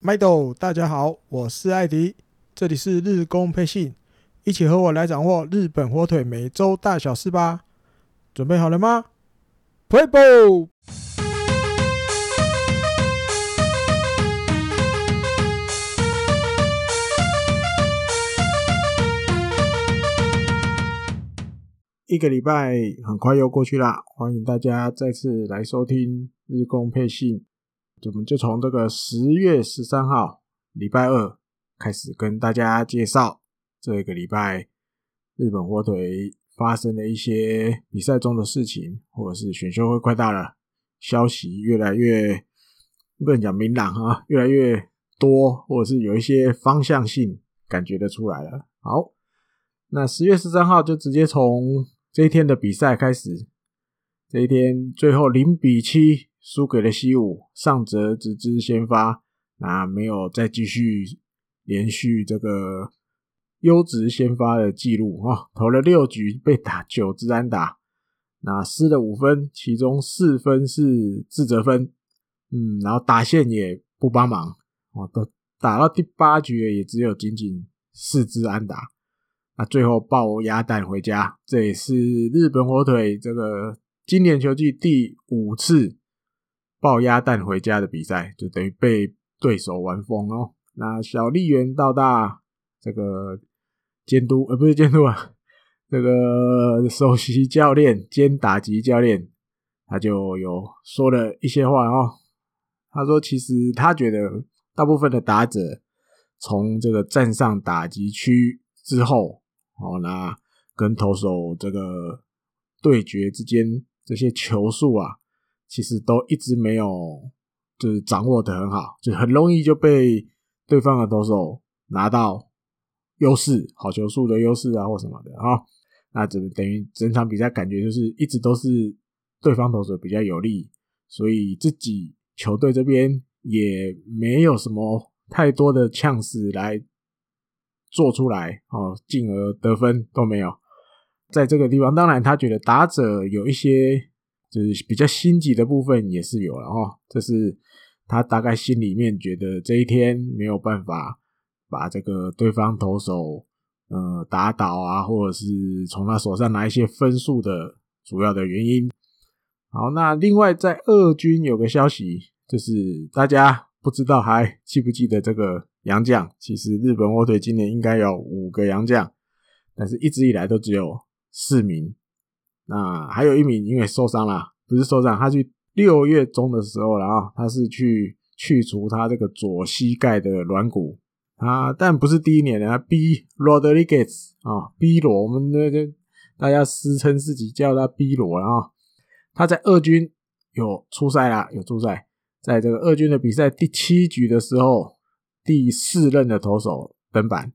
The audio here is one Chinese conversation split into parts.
麦豆，大家好，我是艾迪，这里是日工配信，一起和我来掌握日本火腿每周大小事吧。准备好了吗？Play ball！一个礼拜很快又过去啦，欢迎大家再次来收听日工配信。我们就从这个十月十三号礼拜二开始跟大家介绍这个礼拜日本火腿发生的一些比赛中的事情，或者是选秀会快到了，消息越来越不能讲明朗啊，越来越多，或者是有一些方向性感觉得出来了。好，那十月十三号就直接从这一天的比赛开始，这一天最后零比七。输给了西武，上泽直之先发，那没有再继续连续这个优质先发的记录啊，投了六局被打九支安打，那失了五分，其中四分是自责分，嗯，然后打线也不帮忙，哦，都打到第八局也只有仅仅四支安打，那最后抱鸭蛋回家，这也是日本火腿这个今年球季第五次。抱鸭蛋回家的比赛，就等于被对手玩疯哦。那小笠原到大这个监督，呃，不是监督啊，这个首席教练兼打击教练，他就有说了一些话哦。他说，其实他觉得大部分的打者从这个站上打击区之后，哦，那跟投手这个对决之间这些球数啊。其实都一直没有，就是掌握的很好，就很容易就被对方的投手拿到优势，好球数的优势啊，或什么的啊。那这等于整场比赛感觉就是一直都是对方投手比较有利，所以自己球队这边也没有什么太多的呛死来做出来哦，进而得分都没有。在这个地方，当然他觉得打者有一些。就是比较心急的部分也是有了哈，这是他大概心里面觉得这一天没有办法把这个对方投手呃打倒啊，或者是从他手上拿一些分数的主要的原因。好，那另外在二军有个消息，就是大家不知道还记不记得这个洋将？其实日本火腿今年应该有五个洋将，但是一直以来都只有四名。那还有一名因为受伤了，不是受伤，他去六月中的时候了啊，他是去去除他这个左膝盖的软骨。啊，但不是第一年的，他 B Rodriguez 啊，B 罗，我们那个大家私称自己叫他 B 罗啊，他在二军有出赛啦，有出赛，在这个二军的比赛第七局的时候，第四任的投手登板，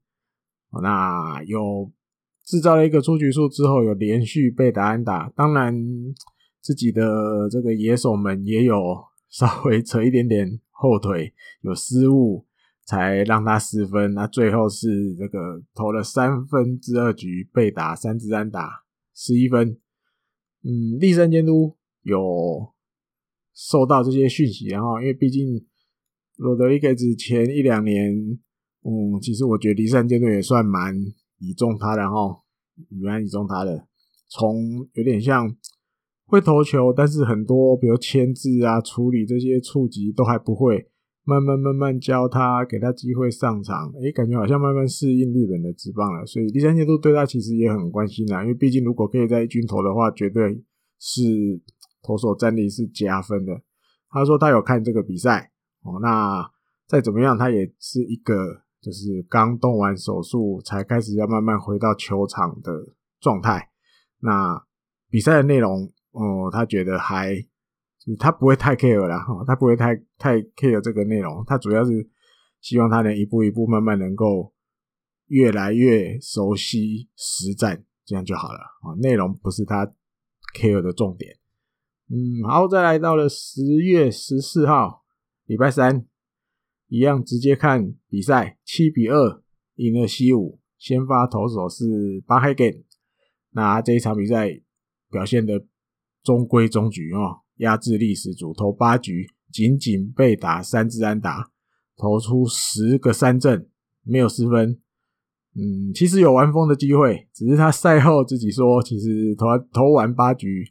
那有。制造了一个出局数之后，有连续被打安打，当然自己的这个野手们也有稍微 扯一点点后腿，有失误才让他失分。那最后是这个投了三分之二局被打三支安打，十一分。嗯，栗山监督有收到这些讯息，然后因为毕竟罗德里格兹前一两年，嗯，其实我觉得离山监督也算蛮。倚重他，然后原来倚重他的，从有点像会投球，但是很多比如牵制啊、处理这些触及都还不会，慢慢慢慢教他，给他机会上场，诶，感觉好像慢慢适应日本的职棒了。所以第三阶度对他其实也很关心啦，因为毕竟如果可以在一军投的话，绝对是投手战力是加分的。他说他有看这个比赛哦，那再怎么样，他也是一个。就是刚动完手术，才开始要慢慢回到球场的状态。那比赛的内容，哦，他觉得还，就是他不会太 care 啦，哈，他不会太太 care 这个内容。他主要是希望他能一步一步慢慢能够越来越熟悉实战，这样就好了啊。内容不是他 care 的重点。嗯，好，再来到了十月十四号，礼拜三。一样直接看比赛，七比二赢了西武。先发投手是巴海根，那这一场比赛表现的中规中矩哦，压制力十足，投八局仅仅被打三支安打，投出十个三振，没有失分。嗯，其实有完封的机会，只是他赛后自己说，其实投投完八局，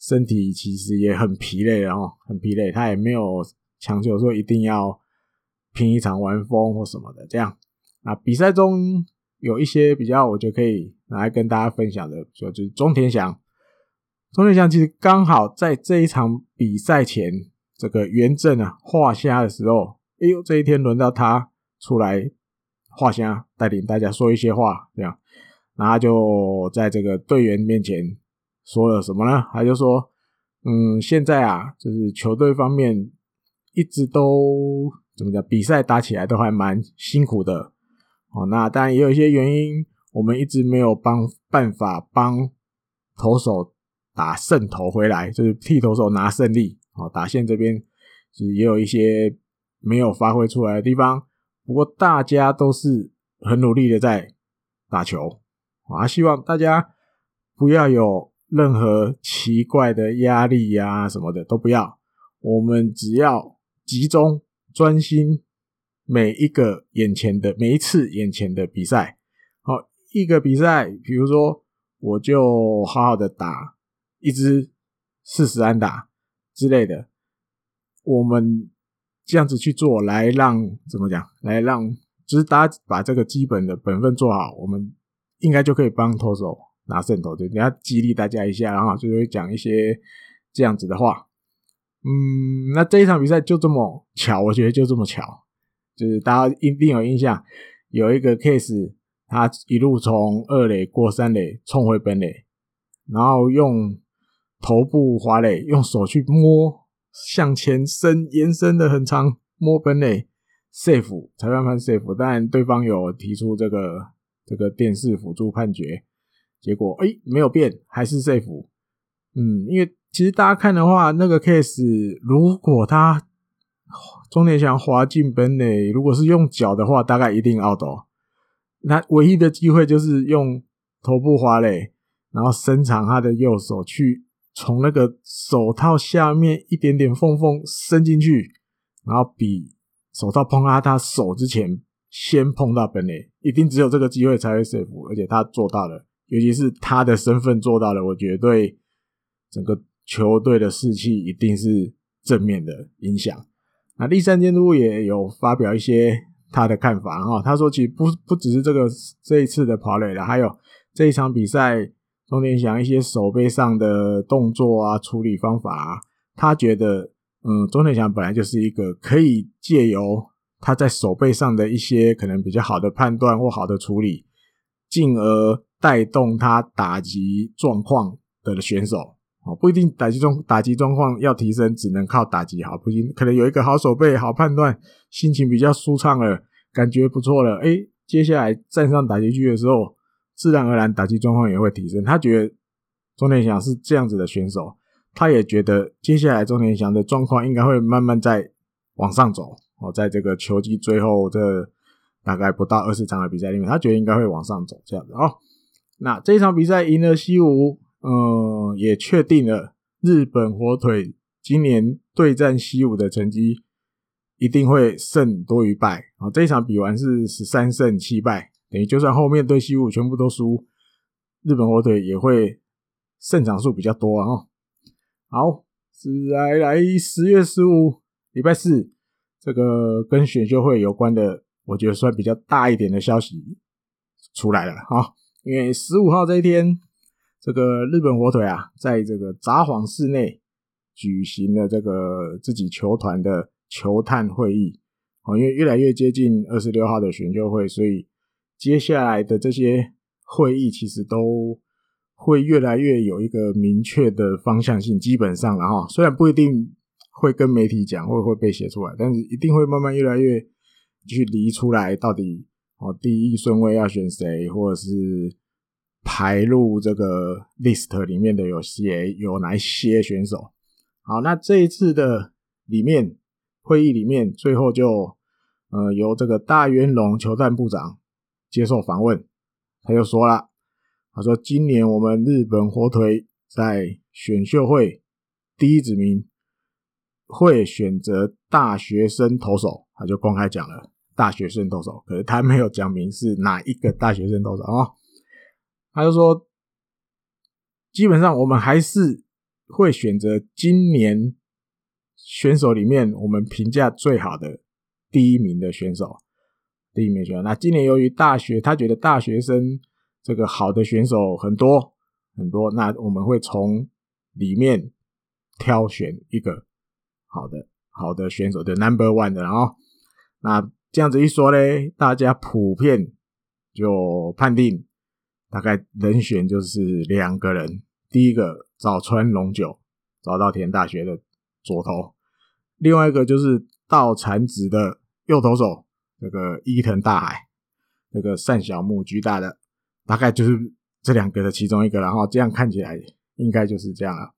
身体其实也很疲累，了哦很疲累，他也没有强求说一定要拼一场完封或什么的。这样，那比赛中有一些比较，我觉得可以拿来跟大家分享的，就就是中田翔。中田翔其实刚好在这一场比赛前，这个原阵啊画虾的时候，哎呦，这一天轮到他出来。画虾带领大家说一些话，这样，然后就在这个队员面前说了什么呢？他就说：“嗯，现在啊，就是球队方面一直都怎么讲，比赛打起来都还蛮辛苦的哦。那当然也有一些原因，我们一直没有帮办法帮投手打胜投回来，就是替投手拿胜利哦。打线这边就是也有一些没有发挥出来的地方。”不过大家都是很努力的在打球啊，希望大家不要有任何奇怪的压力呀什么的都不要，我们只要集中专心每一个眼前的每一次眼前的比赛，好，一个比赛，比如说我就好好的打一支四十安打之类的，我们。这样子去做，来让怎么讲？来让就是大家把这个基本的本分做好，我们应该就可以帮投手拿胜投。对，你要激励大家一下，然后就会讲一些这样子的话。嗯，那这一场比赛就这么巧，我觉得就这么巧，就是大家一定有印象，有一个 case，他一路从二垒过三垒冲回本垒，然后用头部滑垒，用手去摸。向前伸延伸的很长，摸本垒 safe，裁判判 safe，但对方有提出这个这个电视辅助判决，结果诶、没有变，还是 safe。嗯，因为其实大家看的话，那个 case 如果他中田翔滑进本垒，如果是用脚的话，大概一定 out。那唯一的机会就是用头部滑垒，然后伸长他的右手去。从那个手套下面一点点缝缝伸进去，然后比手套碰到他手之前先碰到本垒，一定只有这个机会才会 safe，而且他做到了，尤其是他的身份做到了，我觉得对整个球队的士气一定是正面的影响。那栗山监督也有发表一些他的看法哈，他说其实不不只是这个这一次的跑垒了，还有这一场比赛。中田翔一些手背上的动作啊，处理方法啊，他觉得，嗯，中田翔本来就是一个可以借由他在手背上的一些可能比较好的判断或好的处理，进而带动他打击状况的选手。哦，不一定打击状打击状况要提升，只能靠打击好，不行，可能有一个好手背、好判断，心情比较舒畅了，感觉不错了，诶，接下来站上打击区的时候。自然而然，打击状况也会提升。他觉得中田翔是这样子的选手，他也觉得接下来中田翔的状况应该会慢慢在往上走。哦，在这个球季最后这大概不到二十场的比赛里面，他觉得应该会往上走。这样子哦，那这一场比赛赢了西武，嗯，也确定了日本火腿今年对战西武的成绩一定会胜多于败。啊，这一场比完是十三胜七败。等于就算后面对西武全部都输，日本火腿也会胜场数比较多啊！哦，好，是来来十月十五礼拜四，这个跟选秀会有关的，我觉得算比较大一点的消息出来了啊！因为十五号这一天，这个日本火腿啊，在这个札幌市内举行了这个自己球团的球探会议哦，因为越来越接近二十六号的选秀会，所以。接下来的这些会议其实都会越来越有一个明确的方向性，基本上，然后虽然不一定会跟媒体讲，或会被写出来，但是一定会慢慢越来越去理出来，到底哦第一顺位要选谁，或者是排入这个 list 里面的有些，有哪一些选手。好，那这一次的里面会议里面，最后就呃由这个大渊龙球探部长。接受访问，他就说了：“他说今年我们日本火腿在选秀会第一指名会选择大学生投手，他就公开讲了大学生投手，可是他没有讲明是哪一个大学生投手啊。他就说，基本上我们还是会选择今年选手里面我们评价最好的第一名的选手，第一名选手。那今年由于大学，他觉得大学生这个好的选手很多很多，那我们会从里面挑选一个好的。好的选手的 number one 的，然后那这样子一说嘞，大家普遍就判定大概人选就是两个人，第一个早川龙九，早稻田大学的左投，另外一个就是稻产子的右投手，这个伊藤大海，这个上小木居大的，大概就是这两个的其中一个，然后这样看起来应该就是这样了。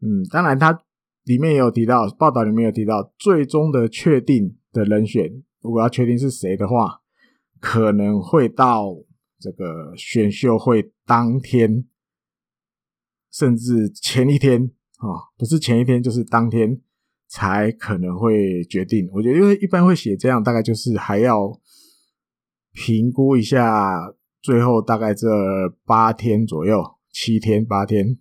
嗯，当然他。里面也有提到，报道里面有提到，最终的确定的人选，如果要确定是谁的话，可能会到这个选秀会当天，甚至前一天啊，不是前一天就是当天才可能会决定。我觉得，因为一般会写这样，大概就是还要评估一下，最后大概这八天左右，七天八天。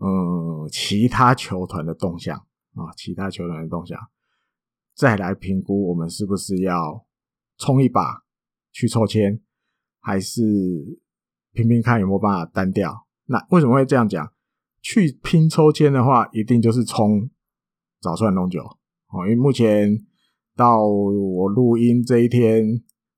嗯，其他球团的动向啊，其他球团的动向，再来评估我们是不是要冲一把去抽签，还是拼拼看有没有办法单调？那为什么会这样讲？去拼抽签的话，一定就是冲早川龙九哦，因为目前到我录音这一天，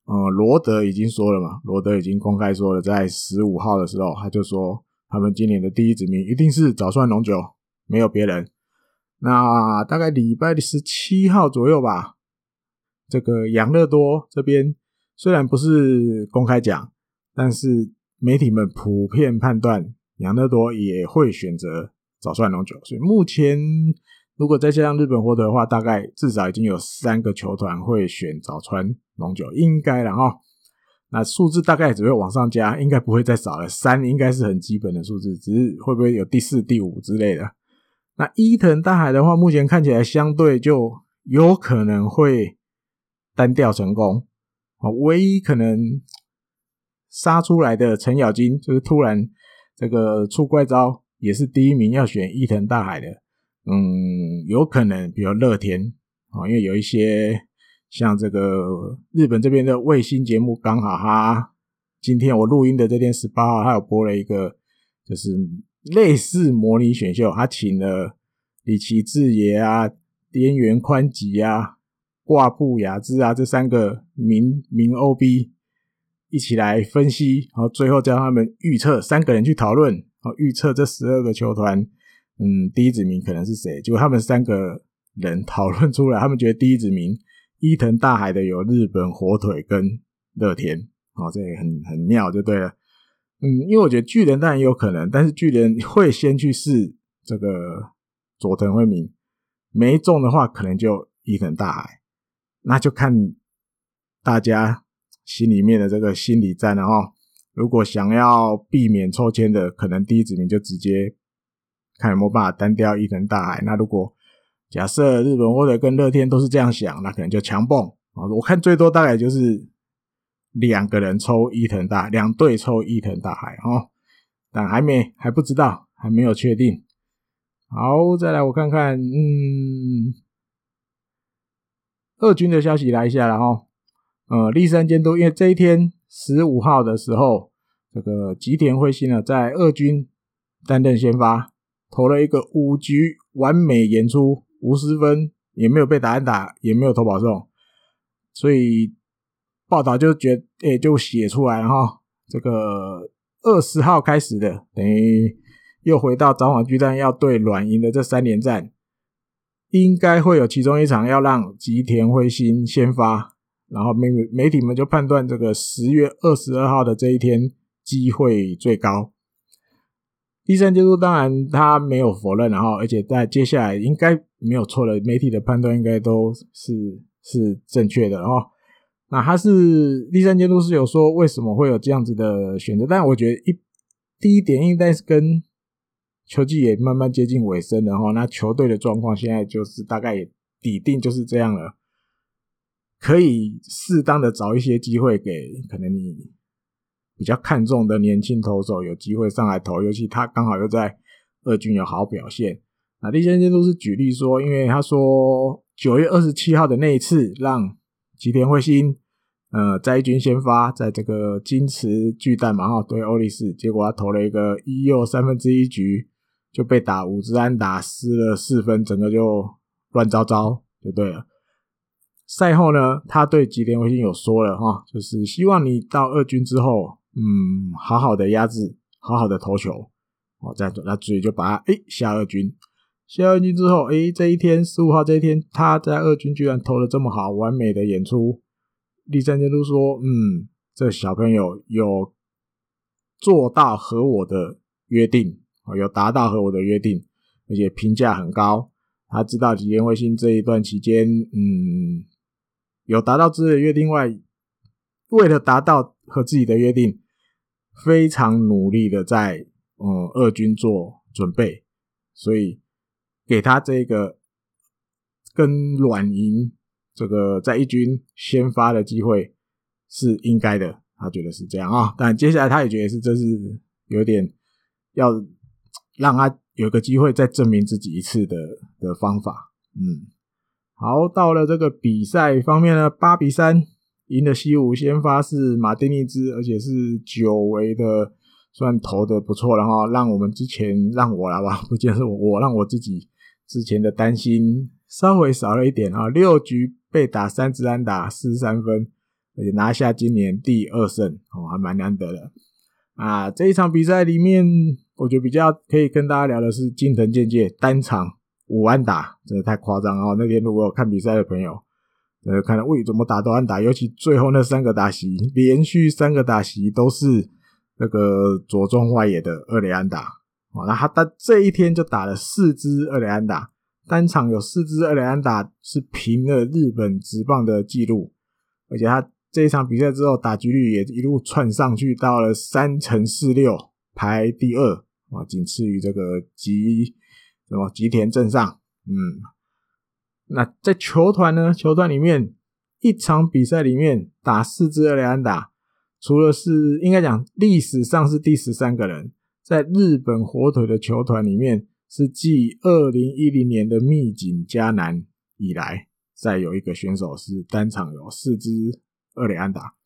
呃，罗德已经说了嘛，罗德已经公开说了，在十五号的时候，他就说。他们今年的第一指名一定是早川龙九，没有别人。那大概礼拜十七号左右吧，这个养乐多这边虽然不是公开讲，但是媒体们普遍判断养乐多也会选择早川龙九。所以目前如果再加上日本火腿的话，大概至少已经有三个球团会选早川龙九，应该了哈。那数字大概只会往上加，应该不会再少了。三应该是很基本的数字，只是会不会有第四、第五之类的。那伊藤大海的话，目前看起来相对就有可能会单调成功。哦，唯一可能杀出来的程咬金，就是突然这个出怪招，也是第一名要选伊藤大海的。嗯，有可能比如乐天啊，因为有一些。像这个日本这边的卫星节目，刚好哈，今天我录音的这天十八号，他有播了一个，就是类似模拟选秀，他请了里奇志也啊、边原宽吉啊、挂布雅之啊这三个明明 OB 一起来分析，然后最后叫他们预测三个人去讨论，然后预测这十二个球团，嗯，第一指名可能是谁？结果他们三个人讨论出来，他们觉得第一指名。伊藤大海的有日本火腿跟乐天，哦，这也很很妙，就对了。嗯，因为我觉得巨人当然有可能，但是巨人会先去试这个佐藤惠明，没中的话，可能就伊藤大海，那就看大家心里面的这个心理战了哈。如果想要避免抽签的，可能第一指名就直接看有没有办法单挑伊藤大海。那如果假设日本或者跟乐天都是这样想，那可能就强蹦啊！我看最多大概就是两个人抽伊藤大，两队抽伊藤大海哦，但还没还不知道，还没有确定。好，再来我看看，嗯，二军的消息来一下了哈。呃，立山监督因为这一天十五号的时候，这个吉田辉星呢在二军担任先发，投了一个五局完美演出。无失分，也没有被打安打，也没有投保送，所以报道就觉得，哎、就写出来哈。这个二十号开始的，等于又回到早晚巨蛋要对软银的这三连战，应该会有其中一场要让吉田辉星先发，然后媒媒体们就判断这个十月二十二号的这一天机会最高。第三阶段当然他没有否认，然后而且在接下来应该没有错的，媒体的判断应该都是是正确的哦。那他是第三阶段是有说为什么会有这样子的选择，但我觉得一第一点应该是跟球季也慢慢接近尾声了哈。那球队的状况现在就是大概也底定就是这样了。可以适当的找一些机会给可能你比较看重的年轻投手有机会上来投，尤其他刚好又在二军有好表现。那栗山监督是举例说，因为他说九月二十七号的那一次让吉田辉星。呃，在军先发，在这个金池巨蛋嘛，哈，对欧力士，结果他投了一个一又三分之一局就被打五支安打，失了四分，整个就乱糟糟，就对了。赛后呢，他对吉田辉星有说了哈，就是希望你到二军之后，嗯，好好的压制，好好的投球，哦，这样子，那所以就把他诶下二军，下二军之后，诶，这一天十五号这一天，他在二军居然投的这么好，完美的演出。栗山监督说：“嗯，这小朋友有做到和我的约定，哦有达到和我的约定，而且评价很高。他知道吉田卫星这一段期间，嗯，有达到自己的约定外，为了达到和自己的约定，非常努力的在嗯二军做准备，所以给他这个跟软银。”这个在一军先发的机会是应该的，他觉得是这样啊。但接下来他也觉得是这是有点要让他有个机会再证明自己一次的的方法。嗯，好，到了这个比赛方面呢，八比三赢了西武，先发是马丁尼兹，而且是久违的，算投的不错然后。让我们之前让我来吧，不见是我，让我自己之前的担心稍微少了一点啊，六局。被打三支安打四十三分，而且拿下今年第二胜哦，还蛮难得的啊！这一场比赛里面，我觉得比较可以跟大家聊的是近藤健介单场五安打，真的太夸张哦！那天如果有看比赛的朋友，呃，看到喂怎么打都安打，尤其最后那三个打席，连续三个打席都是那个左中外野的二垒安打哦，那他他这一天就打了四支二垒安打。单场有四支二垒安打，是平了日本职棒的纪录，而且他这一场比赛之后，打击率也一路窜上去到了三成四六，排第二啊，仅次于这个吉什么吉田正尚。嗯，那在球团呢？球团里面一场比赛里面打四支二垒安打，除了是应该讲历史上是第十三个人，在日本火腿的球团里面。是继二零一零年的糸井嘉男以来，再有一个选手是单场有四支二垒安打。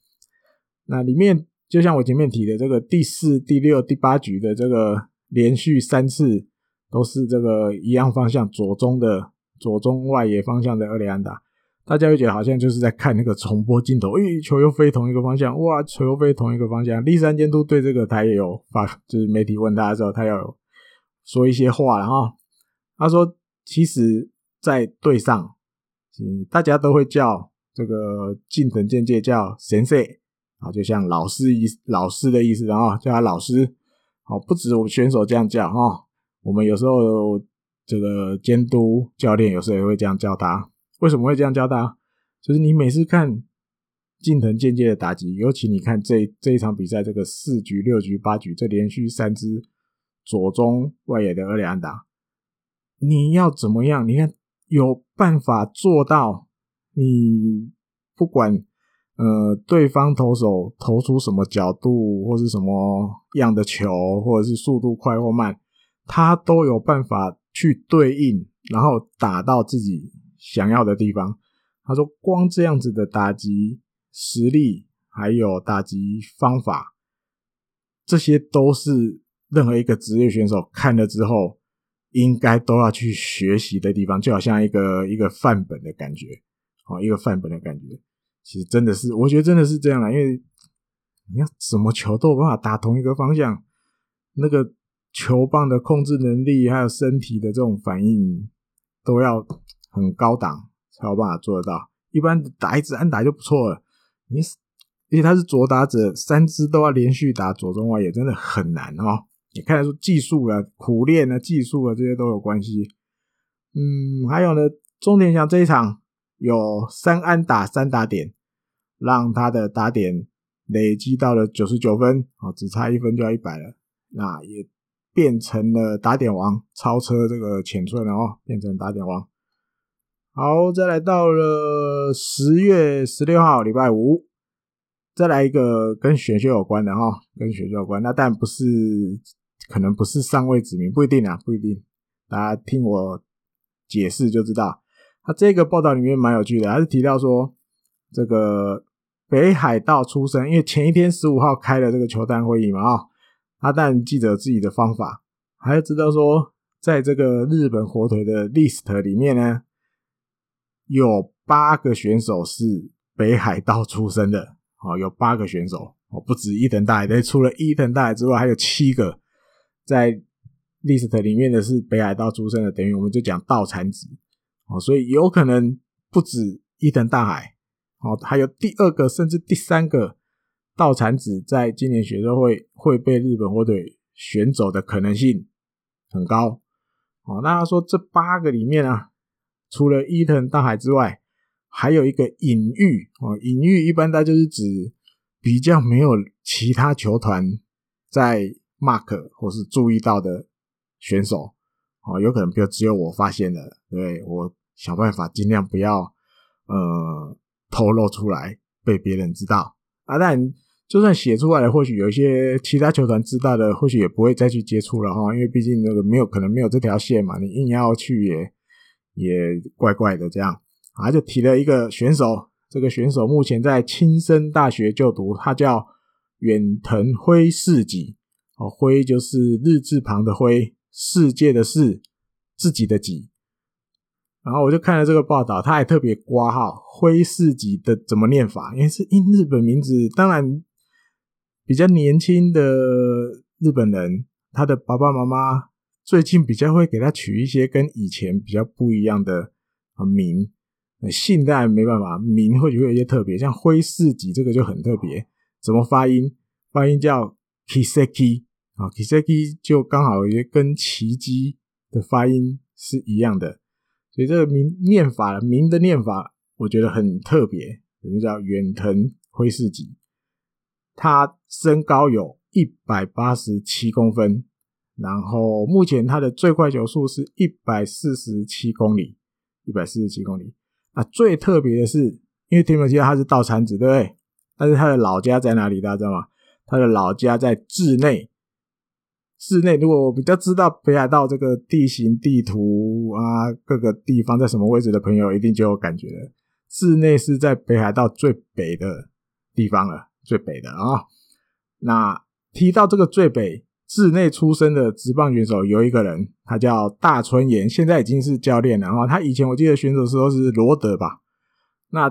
那里面就像我前面提的，这个第四、第六、第八局的这个连续三次都是这个一样方向左中的左中外野方向的二垒安打，大家会觉得好像就是在看那个重播镜头，诶，球又飞同一个方向，哇，球又飞同一个方向。立山监督对这个他也有发，就是媒体问他的时候，他有。说一些话了哈，他说：“其实，在队上，嗯，大家都会叫这个近藤健介叫先生啊，就像老师意老师的意思啊，叫他老师。好，不止我们选手这样叫哈，我们有时候这个监督教练有时候也会这样叫他。为什么会这样叫他？就是你每次看近藤健介的打击，尤其你看这这一场比赛，这个四局、六局、八局，这连续三支。”左中外野的二垒安打，你要怎么样？你看有办法做到？你不管呃对方投手投出什么角度或是什么样的球，或者是速度快或慢，他都有办法去对应，然后打到自己想要的地方。他说，光这样子的打击实力，还有打击方法，这些都是。任何一个职业选手看了之后，应该都要去学习的地方，就好像一个一个范本的感觉，哦，一个范本的感觉。其实真的是，我觉得真的是这样啊，因为你要什么球都有办法打同一个方向，那个球棒的控制能力，还有身体的这种反应，都要很高档才有办法做得到。一般打一支安打就不错了，你而且他是左打者，三支都要连续打左中外野，真的很难哦。你看得出技术啊、苦练啊、技术啊这些都有关系。嗯，还有呢，中田翔这一场有三安打三打点，让他的打点累积到了九十九分，啊，只差一分就要一百了。那也变成了打点王，超车这个浅村了哦，变成打点王。好，再来到了十月十六号，礼拜五，再来一个跟选秀有关的哈，跟选秀有关。那但不是，可能不是上位指名，不一定啊，不一定。大家听我解释就知道。他这个报道里面蛮有趣的，他是提到说，这个北海道出身，因为前一天十五号开了这个球探会议嘛啊，阿蛋记得自己的方法，还要知道说，在这个日本火腿的 list 里面呢。有八个选手是北海道出生的，哦，有八个选手，哦，不止伊藤大海，但除了伊藤大海之外，还有七个在 list 里面的是北海道出生的，等于我们就讲道产子，哦，所以有可能不止伊藤大海，哦，还有第二个甚至第三个道产子，在今年选秀会会被日本火腿选走的可能性很高，哦，那他说这八个里面啊。除了伊藤大海之外，还有一个隐喻哦。隐喻一般它就是指比较没有其他球团在 mark 或是注意到的选手哦，有可能就只有我发现了，对，我想办法尽量不要呃透露出来被别人知道啊。但就算写出来了，或许有一些其他球团知道的，或许也不会再去接触了哈，因为毕竟那个没有可能没有这条线嘛，你硬要去也。也怪怪的，这样啊，就提了一个选手，这个选手目前在青森大学就读，他叫远藤辉世己，哦，辉就是日字旁的辉，世界的世，自己的己。然后我就看了这个报道，他还特别括号辉世己的怎么念法，因为是因日本名字，当然比较年轻的日本人，他的爸爸妈妈。最近比较会给他取一些跟以前比较不一样的啊名，姓当然没办法，名或许会有一些特别，像辉世己这个就很特别，怎么发音？发音叫 Kiseki 啊，Kiseki 就刚好也跟奇迹的发音是一样的，所以这个名念法，名的念法我觉得很特别，人家叫远藤辉世吉，他身高有一百八十七公分。然后目前他的最快球速是一百四十七公里，一百四十七公里。那最特别的是，因为提姆希他是道产子，对不对？但是他的老家在哪里？大家知道吗？他的老家在稚内。稚内，如果我比较知道北海道这个地形地图啊，各个地方在什么位置的朋友，一定就有感觉了。稚内是在北海道最北的地方了，最北的啊。那提到这个最北。稚内出生的职棒选手有一个人，他叫大村研，现在已经是教练了哈。他以前我记得选手时候是罗德吧？那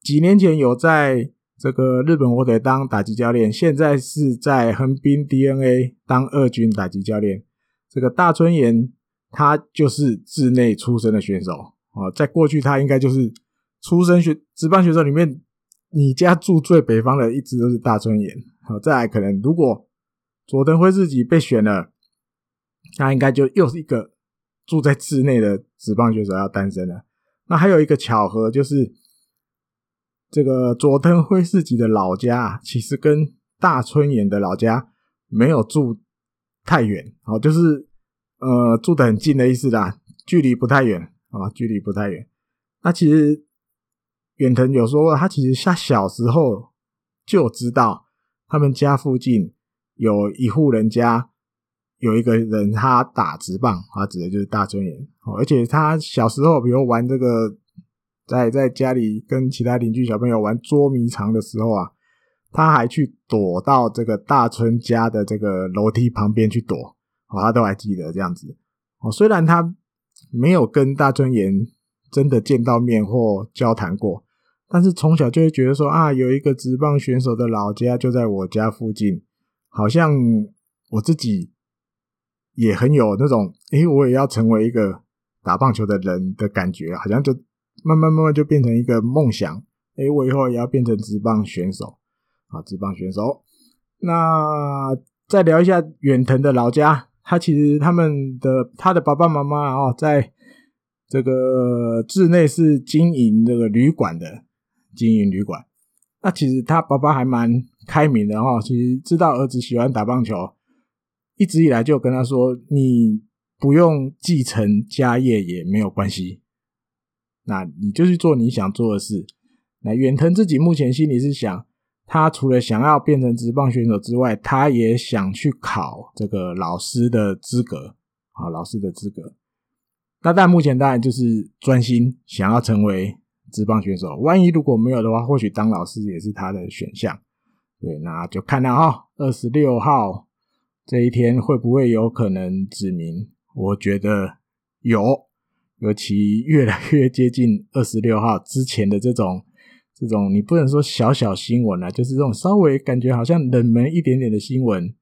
几年前有在这个日本火腿当打击教练，现在是在横滨 DNA 当二军打击教练。这个大村岩他就是稚内出生的选手啊，在过去他应该就是出生选职棒选手里面，你家住最北方的一直都是大村岩。好，再来可能如果。佐藤辉自己被选了，那应该就又是一个住在稚内的职棒选手要诞生了。那还有一个巧合就是，这个佐藤辉世己的老家其实跟大村研的老家没有住太远，哦，就是呃住得很近的意思啦，距离不太远啊，距离不太远。那其实远藤有说过，他其实他小时候就知道他们家附近。有一户人家有一个人，他打职棒，他指的就是大村研。而且他小时候，比如玩这个，在在家里跟其他邻居小朋友玩捉迷藏的时候啊，他还去躲到这个大春家的这个楼梯旁边去躲，哦，他都还记得这样子。哦，虽然他没有跟大春岩真的见到面或交谈过，但是从小就会觉得说啊，有一个职棒选手的老家就在我家附近。好像我自己也很有那种，诶，我也要成为一个打棒球的人的感觉，好像就慢慢慢慢就变成一个梦想，诶，我以后也要变成职棒选手啊，职棒选手。那再聊一下远藤的老家，他其实他们的他的爸爸妈妈啊，在这个稚内是经营这个旅馆的，经营旅馆。那其实他爸爸还蛮开明的哈，其实知道儿子喜欢打棒球，一直以来就跟他说：“你不用继承家业也没有关系，那你就去做你想做的事。那远藤自己目前心里是想，他除了想要变成职棒选手之外，他也想去考这个老师的资格，啊，老师的资格。那但目前当然就是专心想要成为职棒选手。万一如果没有的话，或许当老师也是他的选项。对，那就看到哈，二十六号这一天会不会有可能指名？我觉得有，尤其越来越接近二十六号之前的这种这种，你不能说小小新闻啊，就是这种稍微感觉好像冷门一点点的新闻，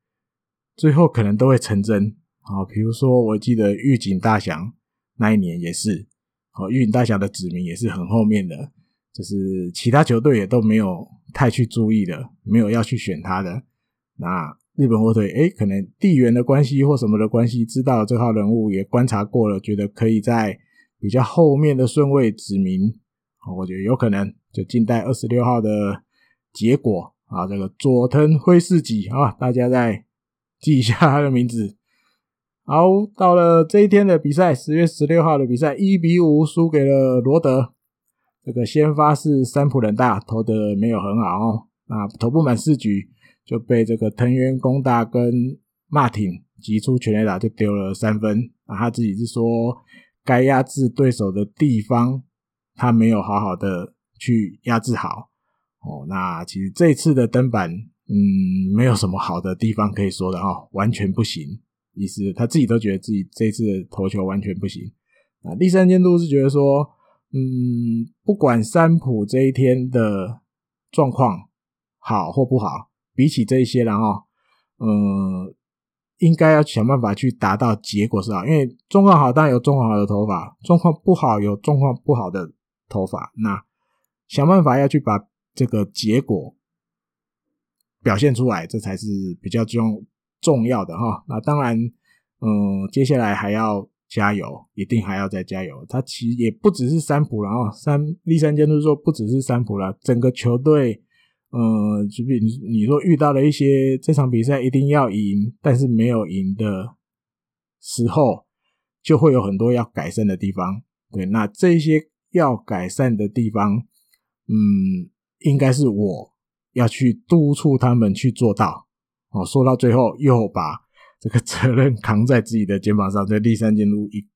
最后可能都会成真。好，比如说我记得预警大翔那一年也是，好，预警大翔的指名也是很后面的，就是其他球队也都没有。太去注意的，没有要去选他的。那日本火腿，诶，可能地缘的关系或什么的关系，知道这号人物也观察过了，觉得可以在比较后面的顺位指名。我觉得有可能就静待二十六号的结果啊。这个佐藤辉世己啊，大家再记一下他的名字。好，到了这一天的比赛，十月十六号的比赛，一比五输给了罗德。这个先发是三浦人大投的没有很好哦，那投不满四局就被这个藤原恭大跟马挺击出全垒打，就丢了三分。啊，他自己是说该压制对手的地方他没有好好的去压制好哦。那其实这次的登板，嗯，没有什么好的地方可以说的哦，完全不行。意思他自己都觉得自己这次的投球完全不行。啊，第三监督是觉得说。嗯，不管三浦这一天的状况好或不好，比起这些，然后，嗯，应该要想办法去达到结果是好，因为状况好当然有状况好的头发，状况不好有状况不好的头发，那想办法要去把这个结果表现出来，这才是比较重重要的哈。那当然，嗯，接下来还要。加油，一定还要再加油。他其实也不只是三浦了哦，三立三监督说不只是三浦了，整个球队，呃，就比你你说遇到了一些这场比赛一定要赢，但是没有赢的时候，就会有很多要改善的地方。对，那这些要改善的地方，嗯，应该是我要去督促他们去做到。哦，说到最后又把。这个 责任扛在自己的肩膀上，这第三监督一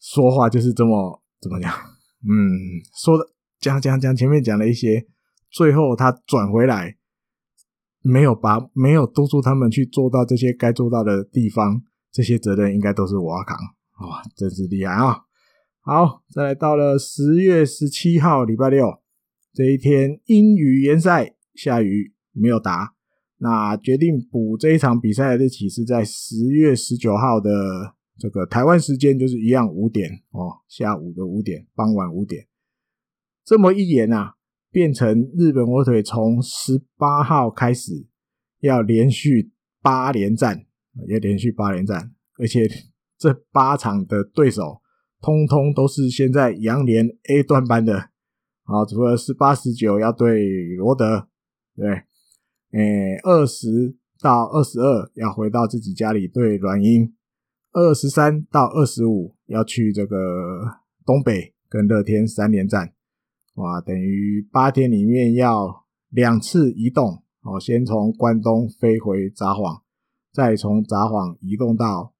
说话就是这么怎么讲？嗯，说的讲讲讲，前面讲了一些，最后他转回来，没有把没有督促他们去做到这些该做到的地方，这些责任应该都是我扛，哇，真是厉害啊！好，再来到了十月十七号礼拜六这一天，阴雨延赛，下雨没有打。那决定补这一场比赛的日期是在十月十九号的这个台湾时间，就是一样五点哦，下午的五点，傍晚五点。这么一延啊，变成日本火腿从十八号开始要连续八连战，要连续八连战，而且这八场的对手通通都是现在洋联 A 段班的，好，除了十八、十九要对罗德，对。诶，二十到二十二要回到自己家里对软银，二十三到二十五要去这个东北跟乐天三连战，哇，等于八天里面要两次移动，哦，先从关东飞回札幌，再从札幌移动到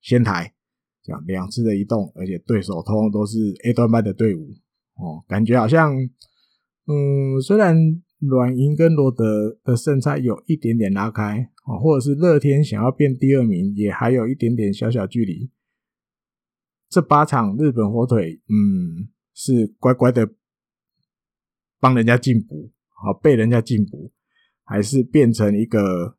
仙台，这样两次的移动，而且对手通通都是 A 端班的队伍，哦，感觉好像，嗯，虽然。软银跟罗德的胜差有一点点拉开哦，或者是乐天想要变第二名，也还有一点点小小距离。这八场日本火腿，嗯，是乖乖的帮人家进补，好被人家进补，还是变成一个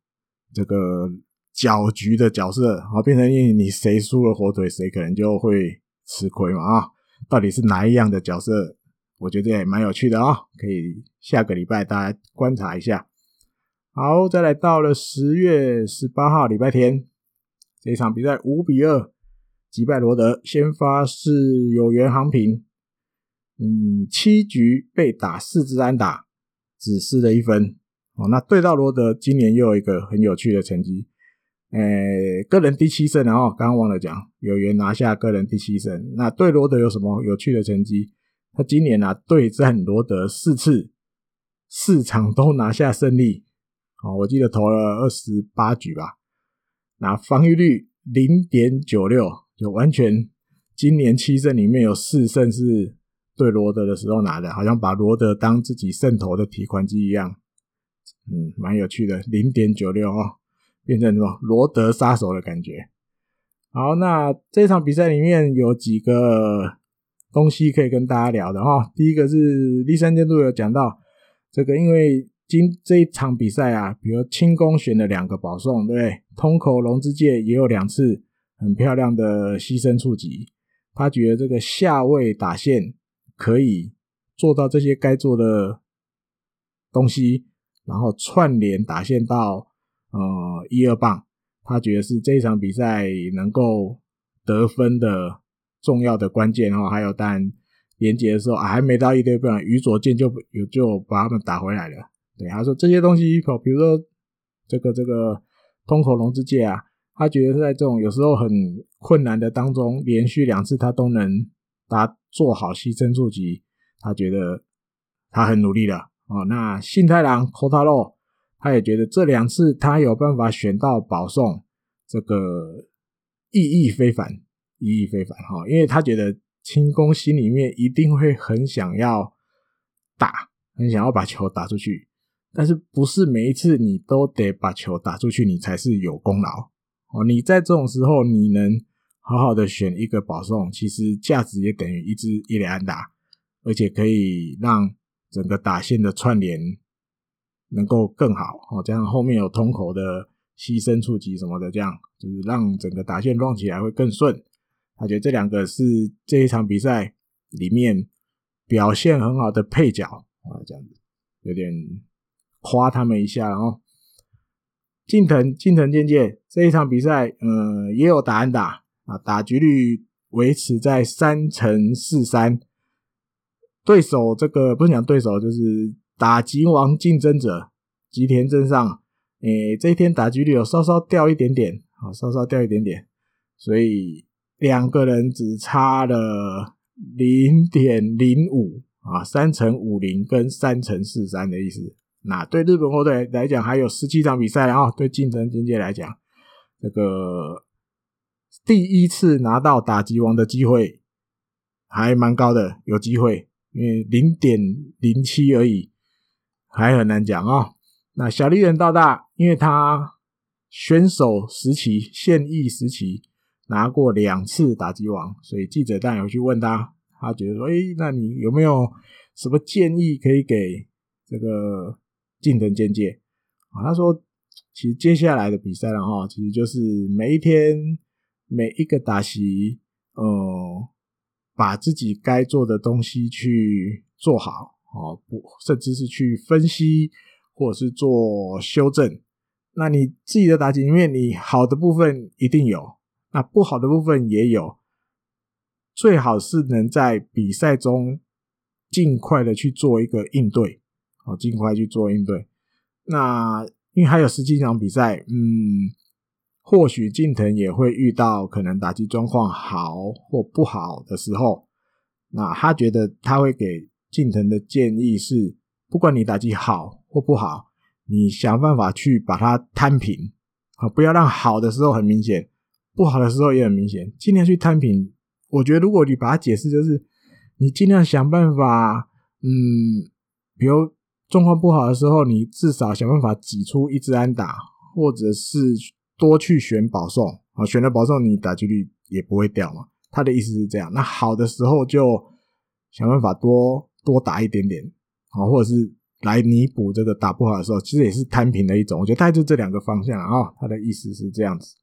这个搅局的角色，好变成你谁输了火腿，谁可能就会吃亏嘛啊？到底是哪一样的角色？我觉得也蛮有趣的啊、可以下个礼拜大家观察一下。好，再来到了十月十八号礼拜天，这场比赛五比二击败罗德，先发是有缘航平，嗯，七局被打四支安打，只失了一分。哦，那对到罗德今年又有一个很有趣的成绩，诶，个人第七胜，然后刚刚忘了讲，有缘拿下个人第七胜。那对罗德有什么有趣的成绩？他今年啊对战罗德四次，四场都拿下胜利。哦，我记得投了二十八局吧，那防御率零点九六，就完全今年七胜里面有四胜是对罗德的时候拿的，好像把罗德当自己胜投的提款机一样。嗯，蛮有趣的，零点九六哦，变成什么罗德杀手的感觉。好，那这场比赛里面有几个。东西可以跟大家聊的哈，第一个是立山监督有讲到这个，因为今这一场比赛啊，比如轻功选了两个保送，对不对？通口龙之介也有两次很漂亮的牺牲触及，他觉得这个下位打线可以做到这些该做的东西，然后串联打线到呃一二棒，他觉得是这一场比赛能够得分的。重要的关键哦，还有当然连接的时候啊，还没到一堆不然宇佐健就有就把他们打回来了。对，他说这些东西，比如说这个这个通口龙之介啊，他觉得在这种有时候很困难的当中，连续两次他都能他做好牺牲触击，他觉得他很努力了哦。那信太郎 Kotaro，他也觉得这两次他有办法选到保送，这个意义非凡。意义非凡哈，因为他觉得清宫心里面一定会很想要打，很想要把球打出去，但是不是每一次你都得把球打出去，你才是有功劳哦。你在这种时候，你能好好的选一个保送，其实价值也等于一支一垒安打，而且可以让整个打线的串联能够更好哦。这样后面有通口的牺牲触击什么的，这样就是让整个打线乱起来会更顺。他觉得这两个是这一场比赛里面表现很好的配角啊，这样子有点夸他们一下，然后近藤近藤健介这一场比赛，呃，也有打安打啊，打击率维持在三成四三，对手这个不是讲对手，就是打击王竞争者吉田镇上，诶，这一天打击率有稍稍掉一点点，啊，稍稍掉一点点，所以。两个人只差了零点零五啊，三乘五零跟三乘四三的意思。那对日本火腿来讲，还有十七场比赛啊。对竞争境界来讲，这个第一次拿到打击王的机会还蛮高的，有机会，因为零点零七而已，还很难讲啊。那小笠原道大，因为他选手时期现役时期。拿过两次打击王，所以记者当然有去问他，他觉得说：“哎，那你有没有什么建议可以给这个近藤健介？”啊，他说：“其实接下来的比赛了哈，其实就是每一天每一个打席，呃，把自己该做的东西去做好，哦，不，甚至是去分析或者是做修正。那你自己的打击里面，你好的部分一定有。”那不好的部分也有，最好是能在比赛中尽快的去做一个应对，哦，尽快去做应对。那因为还有十几场比赛，嗯，或许近藤也会遇到可能打击状况好或不好的时候。那他觉得他会给近藤的建议是，不管你打击好或不好，你想办法去把它摊平，啊，不要让好的时候很明显。不好的时候也很明显，尽量去摊平。我觉得如果你把它解释，就是你尽量想办法，嗯，比如状况不好的时候，你至少想办法挤出一支安打，或者是多去选保送啊，选了保送，你打击率也不会掉嘛。他的意思是这样。那好的时候就想办法多多打一点点，啊，或者是来弥补这个打不好的时候，其实也是摊平的一种。我觉得大概就这两个方向啊。他的意思是这样子。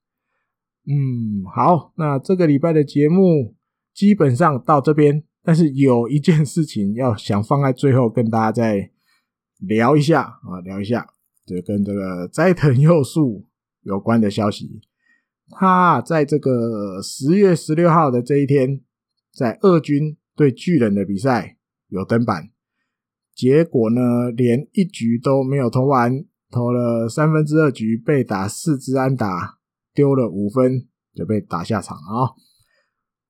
嗯，好，那这个礼拜的节目基本上到这边，但是有一件事情要想放在最后跟大家再聊一下啊，聊一下，就跟这个斋藤佑树有关的消息。他在这个十月十六号的这一天，在二军对巨人的比赛有登板，结果呢，连一局都没有投完，投了三分之二局，被打四支安打。丢了五分就被打下场啊，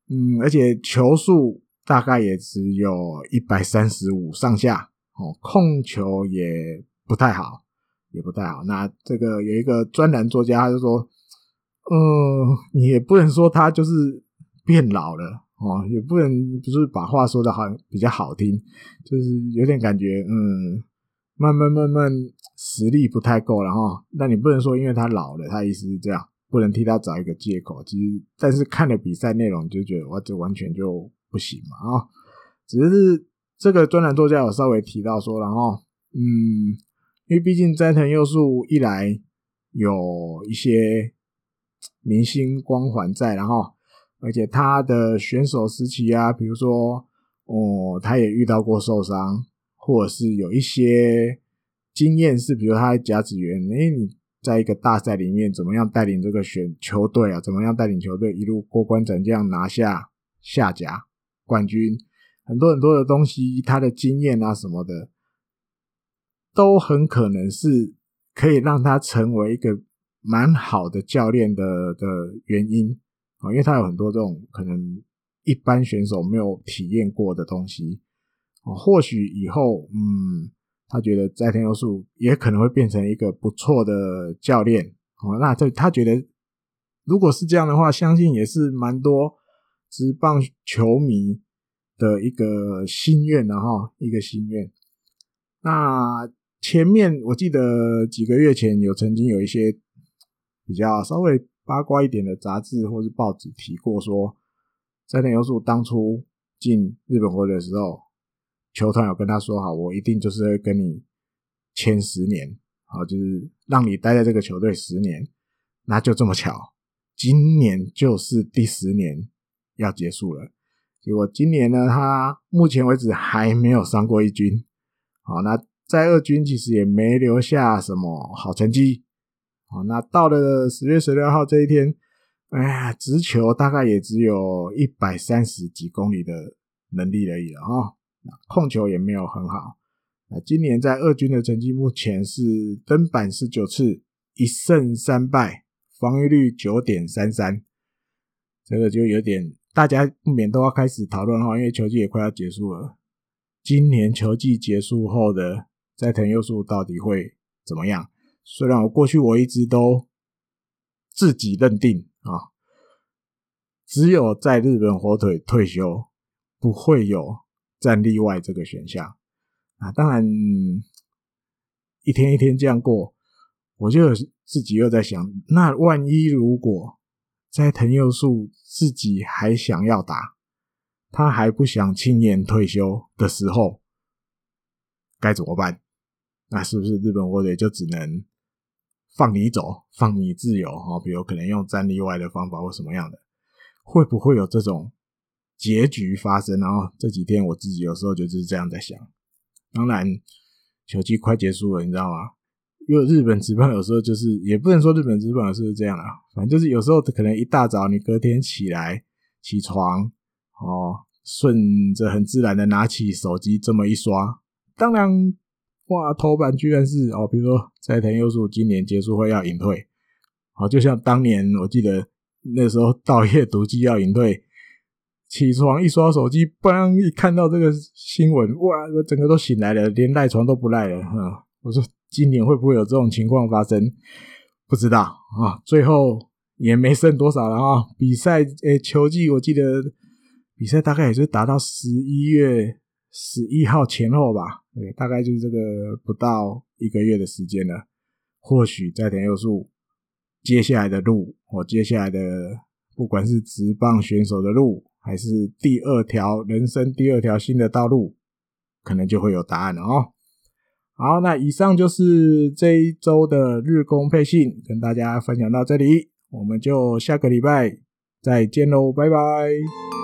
嗯，而且球数大概也只有一百三十五上下哦，控球也不太好，也不太好。那这个有一个专栏作家他就说，嗯，你也不能说他就是变老了哦，也不能不是把话说的好比较好听，就是有点感觉，嗯，慢慢慢慢实力不太够了哈。那你不能说因为他老了，他意思是这样，不能替他找一个借口。其实，但是看了比赛内容就觉得，哇，这完全就。不行嘛啊！只是这个专栏作家有稍微提到说，然后嗯，因为毕竟斋藤佑树一来有一些明星光环在，然后而且他的选手时期啊，比如说哦，他也遇到过受伤，或者是有一些经验是，比如他在甲子园，诶，你在一个大赛里面怎么样带领这个选球队啊？怎么样带领球队一路过关斩将拿下下甲？冠军，很多很多的东西，他的经验啊什么的，都很可能是可以让他成为一个蛮好的教练的的原因啊，因为他有很多这种可能一般选手没有体验过的东西啊，或许以后，嗯，他觉得在天佑树也可能会变成一个不错的教练啊，那这他觉得如果是这样的话，相信也是蛮多。职棒球迷的一个心愿，然后一个心愿。那前面我记得几个月前有曾经有一些比较稍微八卦一点的杂志或是报纸提过说，斋藤佑树当初进日本火腿的时候，球团有跟他说好，我一定就是会跟你签十年，好，就是让你待在这个球队十年。那就这么巧，今年就是第十年。要结束了，结果今年呢，他目前为止还没有伤过一军。好，那在二军其实也没留下什么好成绩。好，那到了十月十六号这一天，哎呀，直球大概也只有一百三十几公里的能力而已了哈。控球也没有很好。那今年在二军的成绩目前是登板十九次，一胜三败，防御率九点三三，这个就有点。大家不免都要开始讨论哈，因为球季也快要结束了。今年球季结束后的斋藤佑树到底会怎么样？虽然我过去我一直都自己认定啊，只有在日本火腿退休，不会有战例外这个选项啊。当然，一天一天这样过，我就自己又在想，那万一如果斋藤佑树自己还想要打，他还不想轻言退休的时候，该怎么办？那是不是日本火腿就只能放你走，放你自由？哈，比如可能用战力外的方法或什么样的？会不会有这种结局发生？然后这几天我自己有时候就是这样在想。当然，球季快结束了，你知道吗？因为日本职棒有时候就是，也不能说日本职棒是这样啊，反正就是有时候可能一大早你隔天起来起床哦，顺着很自然的拿起手机这么一刷，当然哇，头版居然是哦，比如说斋藤佑树今年结束会要隐退，好，就像当年我记得那时候稻叶笃纪要隐退，起床一刷手机，嘣一看到这个新闻，哇，我整个都醒来了，连赖床都不赖了，哈，我说。今年会不会有这种情况发生？不知道啊。最后也没剩多少了啊。比赛诶、球季我记得比赛大概也是打到十一月十一号前后吧。对，大概就是这个不到一个月的时间了。或许在田佑树接下来的路，或接下来的不管是职棒选手的路，还是第二条人生第二条新的道路，可能就会有答案了啊。好，那以上就是这一周的日工配信，跟大家分享到这里，我们就下个礼拜再见喽，拜拜。